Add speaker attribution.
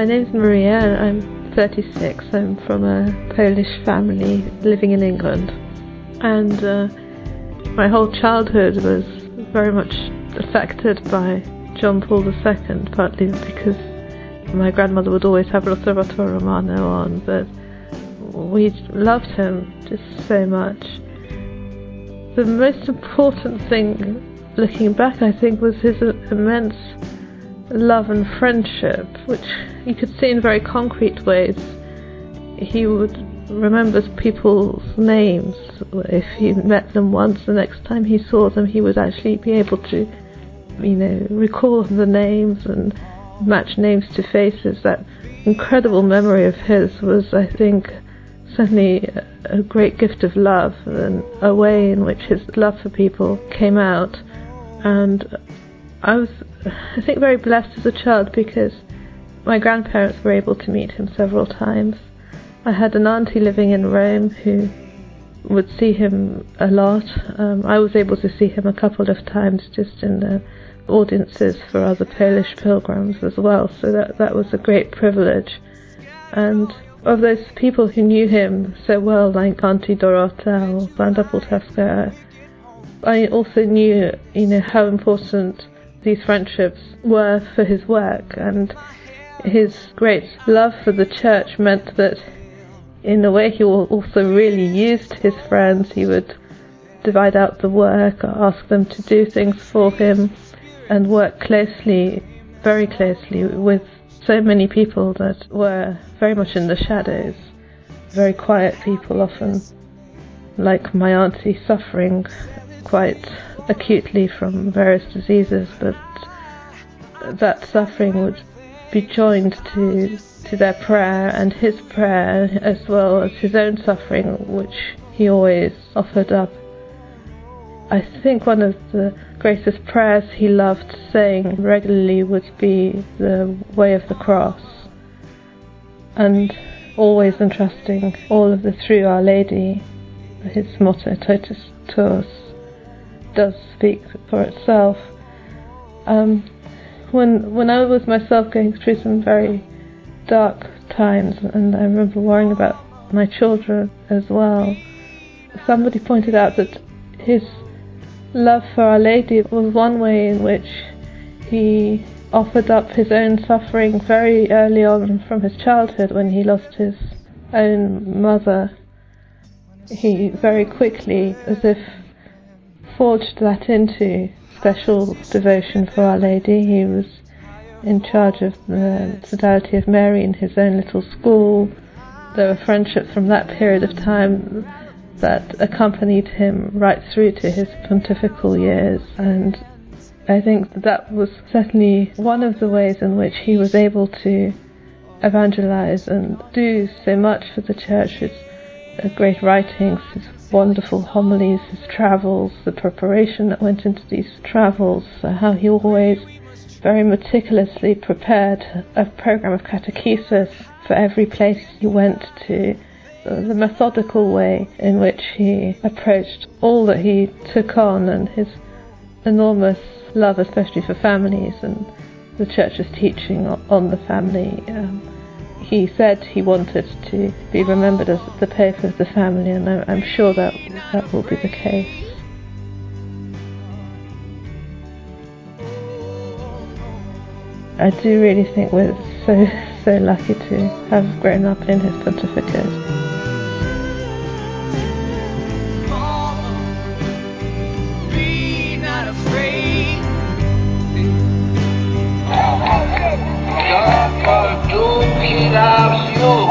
Speaker 1: My name's Maria and I'm 36. I'm from a Polish family living in England. And uh, my whole childhood was very much affected by John Paul II, partly because my grandmother would always have L'Osservatore Romano on, but we loved him just so much. The most important thing, looking back, I think, was his immense love and friendship, which you could see in very concrete ways. He would remember people's names. If he met them once, the next time he saw them, he would actually be able to, you know, recall the names and match names to faces. That incredible memory of his was, I think, certainly a great gift of love and a way in which his love for people came out. And I was, I think, very blessed as a child because my grandparents were able to meet him several times. I had an auntie living in Rome who would see him a lot. Um, I was able to see him a couple of times just in the audiences for other Polish pilgrims as well, so that, that was a great privilege. And of those people who knew him so well, like Auntie Dorota or Wanda Półtawska, I also knew, you know, how important these friendships were for his work, and his great love for the church meant that, in a way, he also really used his friends. He would divide out the work, ask them to do things for him, and work closely, very closely, with so many people that were very much in the shadows, very quiet people often, like my auntie suffering quite acutely from various diseases, but that suffering would be joined to to their prayer and his prayer as well as his own suffering, which he always offered up. I think one of the greatest prayers he loved saying regularly would be the Way of the Cross, and always entrusting all of this through Our Lady. His motto, Totus Tuus, does speak for itself. Um, when when I was myself going through some very dark times, and I remember worrying about my children as well, somebody pointed out that his love for Our Lady was one way in which he offered up his own suffering very early on from his childhood when he lost his own mother. He very quickly, as if forged that into special devotion for Our Lady. He was in charge of the Sodality of Mary in his own little school. There were friendships from that period of time that accompanied him right through to his pontifical years and I think that, was certainly one of the ways in which he was able to evangelize and do so much for the church. His great writings, his wonderful homilies, his travels, the preparation that went into these travels, uh, how he always very meticulously prepared a program of catechesis for every place he went to the methodical way in which he approached all that he took on and his enormous love, especially for families and the church's teaching on the family. Um, he said he wanted to be remembered as the Pope of the family, and I'm sure that that will be the case. I do really think we're so so lucky to have grown up in his pontificate. cambió